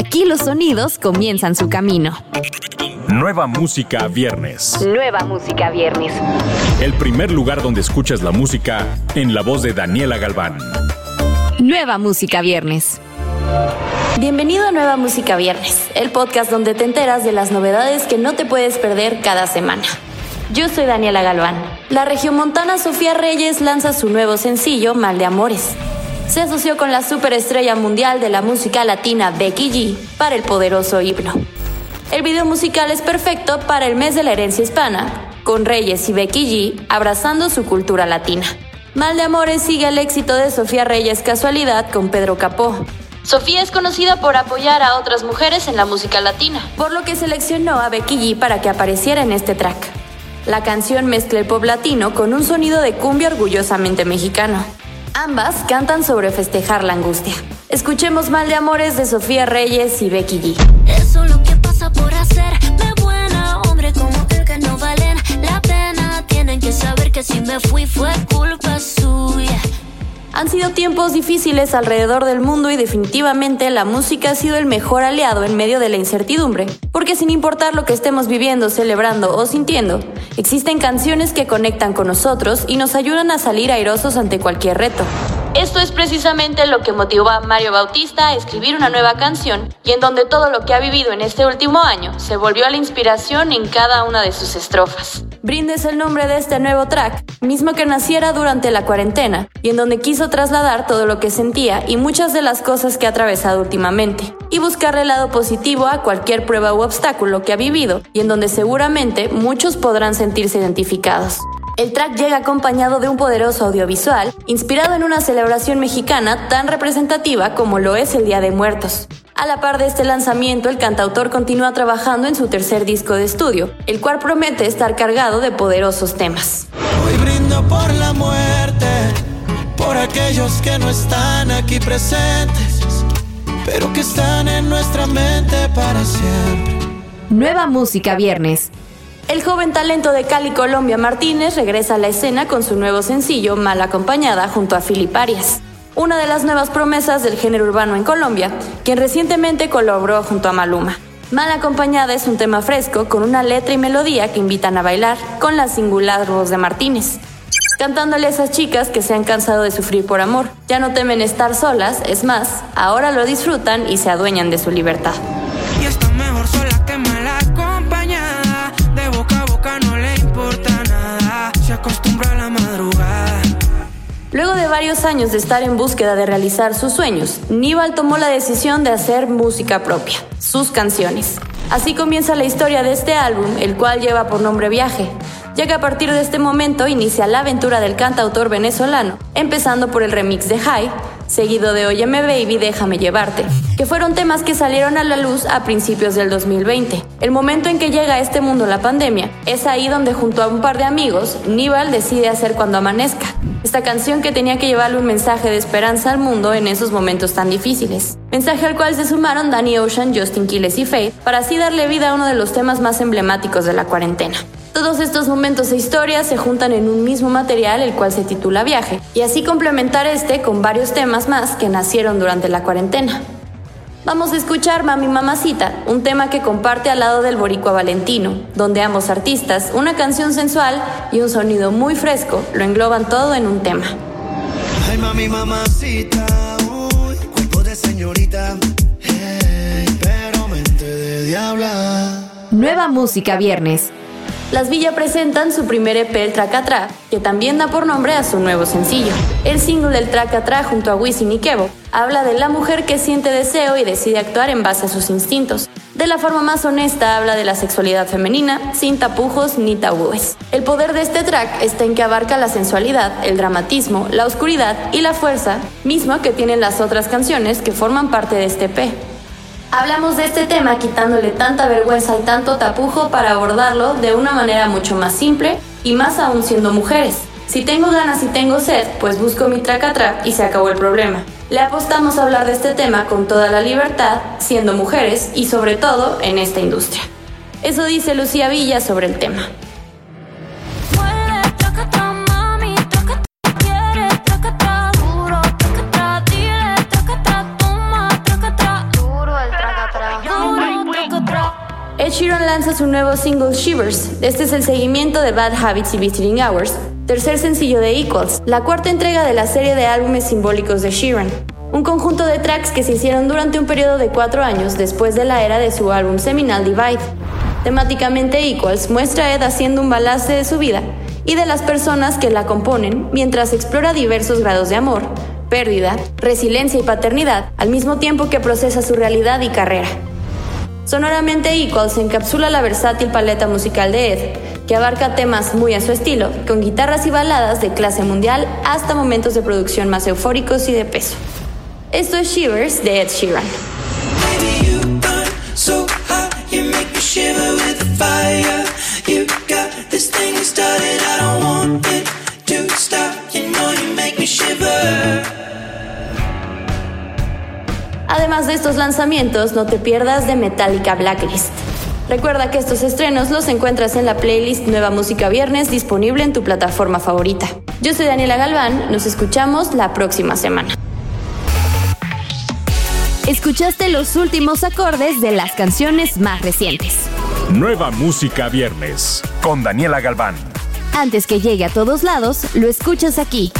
Aquí los sonidos comienzan su camino. Nueva música viernes. Nueva música viernes. El primer lugar donde escuchas la música en la voz de Daniela Galván. Nueva música viernes. Bienvenido a Nueva Música Viernes, el podcast donde te enteras de las novedades que no te puedes perder cada semana. Yo soy Daniela Galván. La regiomontana Sofía Reyes lanza su nuevo sencillo Mal de Amores. Se asoció con la superestrella mundial de la música latina Becky G para el poderoso himno. El video musical es perfecto para el mes de la herencia hispana, con Reyes y Becky G abrazando su cultura latina. Mal de Amores sigue el éxito de Sofía Reyes Casualidad con Pedro Capó, Sofía es conocida por apoyar a otras mujeres en la música latina, por lo que seleccionó a Becky G para que apareciera en este track. La canción mezcla el pop latino con un sonido de cumbia orgullosamente mexicano. Ambas cantan sobre festejar la angustia. Escuchemos Mal de Amores de Sofía Reyes y Becky G. Eso lo que pasa por hacerme buena, hombre como el que no valen la pena. Tienen que saber que si me fui fue culpa suya. Han sido tiempos difíciles alrededor del mundo y definitivamente la música ha sido el mejor aliado en medio de la incertidumbre, porque sin importar lo que estemos viviendo, celebrando o sintiendo, existen canciones que conectan con nosotros y nos ayudan a salir airosos ante cualquier reto. Esto es precisamente lo que motivó a Mario Bautista a escribir una nueva canción y en donde todo lo que ha vivido en este último año se volvió a la inspiración en cada una de sus estrofas. Brindes el nombre de este nuevo track, mismo que naciera durante la cuarentena, y en donde quiso trasladar todo lo que sentía y muchas de las cosas que ha atravesado últimamente, y buscarle el lado positivo a cualquier prueba u obstáculo que ha vivido, y en donde seguramente muchos podrán sentirse identificados. El track llega acompañado de un poderoso audiovisual, inspirado en una celebración mexicana tan representativa como lo es el Día de Muertos. A la par de este lanzamiento, el cantautor continúa trabajando en su tercer disco de estudio, el cual promete estar cargado de poderosos temas. Hoy brindo por la muerte, por aquellos que no están aquí presentes, pero que están en nuestra mente para siempre. Nueva música viernes. El joven talento de Cali, Colombia, Martínez, regresa a la escena con su nuevo sencillo Mal Acompañada junto a Philip Arias, una de las nuevas promesas del género urbano en Colombia, quien recientemente colaboró junto a Maluma. Mal Acompañada es un tema fresco con una letra y melodía que invitan a bailar con la singular voz de Martínez. Cantándole a esas chicas que se han cansado de sufrir por amor. Ya no temen estar solas, es más, ahora lo disfrutan y se adueñan de su libertad. Varios años de estar en búsqueda de realizar sus sueños, Nibal tomó la decisión de hacer música propia, sus canciones. Así comienza la historia de este álbum, el cual lleva por nombre Viaje, ya que a partir de este momento inicia la aventura del cantautor venezolano, empezando por el remix de High, seguido de Óyeme Baby, Déjame Llevarte, que fueron temas que salieron a la luz a principios del 2020. El momento en que llega a este mundo la pandemia, es ahí donde junto a un par de amigos, Nibal decide hacer Cuando Amanezca, esta canción que tenía que llevarle un mensaje de esperanza al mundo en esos momentos tan difíciles. Mensaje al cual se sumaron Danny Ocean, Justin Quiles y Faith para así darle vida a uno de los temas más emblemáticos de la cuarentena. Todos estos momentos e historias se juntan en un mismo material el cual se titula Viaje, y así complementar este con varios temas más que nacieron durante la cuarentena. Vamos a escuchar Mami Mamacita, un tema que comparte al lado del boricua Valentino, donde ambos artistas, una canción sensual y un sonido muy fresco, lo engloban todo en un tema. Ay, mami, mamacita. Uy, cuerpo de señorita. Hey, pero mente de diabla. Nueva música viernes. Las Villa presentan su primer EP, el Tracatra, que también da por nombre a su nuevo sencillo. El single del Tracatra junto a Wisin y Kevo habla de la mujer que siente deseo y decide actuar en base a sus instintos. De la forma más honesta habla de la sexualidad femenina, sin tapujos ni tabúes. El poder de este track está en que abarca la sensualidad, el dramatismo, la oscuridad y la fuerza, misma que tienen las otras canciones que forman parte de este EP. Hablamos de este tema quitándole tanta vergüenza y tanto tapujo para abordarlo de una manera mucho más simple y más aún siendo mujeres. Si tengo ganas y tengo sed, pues busco mi tracatra y se acabó el problema. Le apostamos a hablar de este tema con toda la libertad, siendo mujeres y sobre todo en esta industria. Eso dice Lucía Villa sobre el tema. Su nuevo single Shivers. Este es el seguimiento de Bad Habits y Visiting Hours, tercer sencillo de Equals, la cuarta entrega de la serie de álbumes simbólicos de Sheeran. Un conjunto de tracks que se hicieron durante un periodo de cuatro años después de la era de su álbum seminal Divide. Temáticamente Equals muestra a Ed haciendo un balance de su vida y de las personas que la componen mientras explora diversos grados de amor, pérdida, resiliencia y paternidad, al mismo tiempo que procesa su realidad y carrera. Sonoramente Equals encapsula la versátil paleta musical de Ed, que abarca temas muy a su estilo, con guitarras y baladas de clase mundial hasta momentos de producción más eufóricos y de peso. Esto es Shivers de Ed Sheeran. Además de estos lanzamientos, no te pierdas de Metallica Blacklist. Recuerda que estos estrenos los encuentras en la playlist Nueva Música Viernes disponible en tu plataforma favorita. Yo soy Daniela Galván, nos escuchamos la próxima semana. Escuchaste los últimos acordes de las canciones más recientes. Nueva Música Viernes con Daniela Galván. Antes que llegue a todos lados, lo escuchas aquí.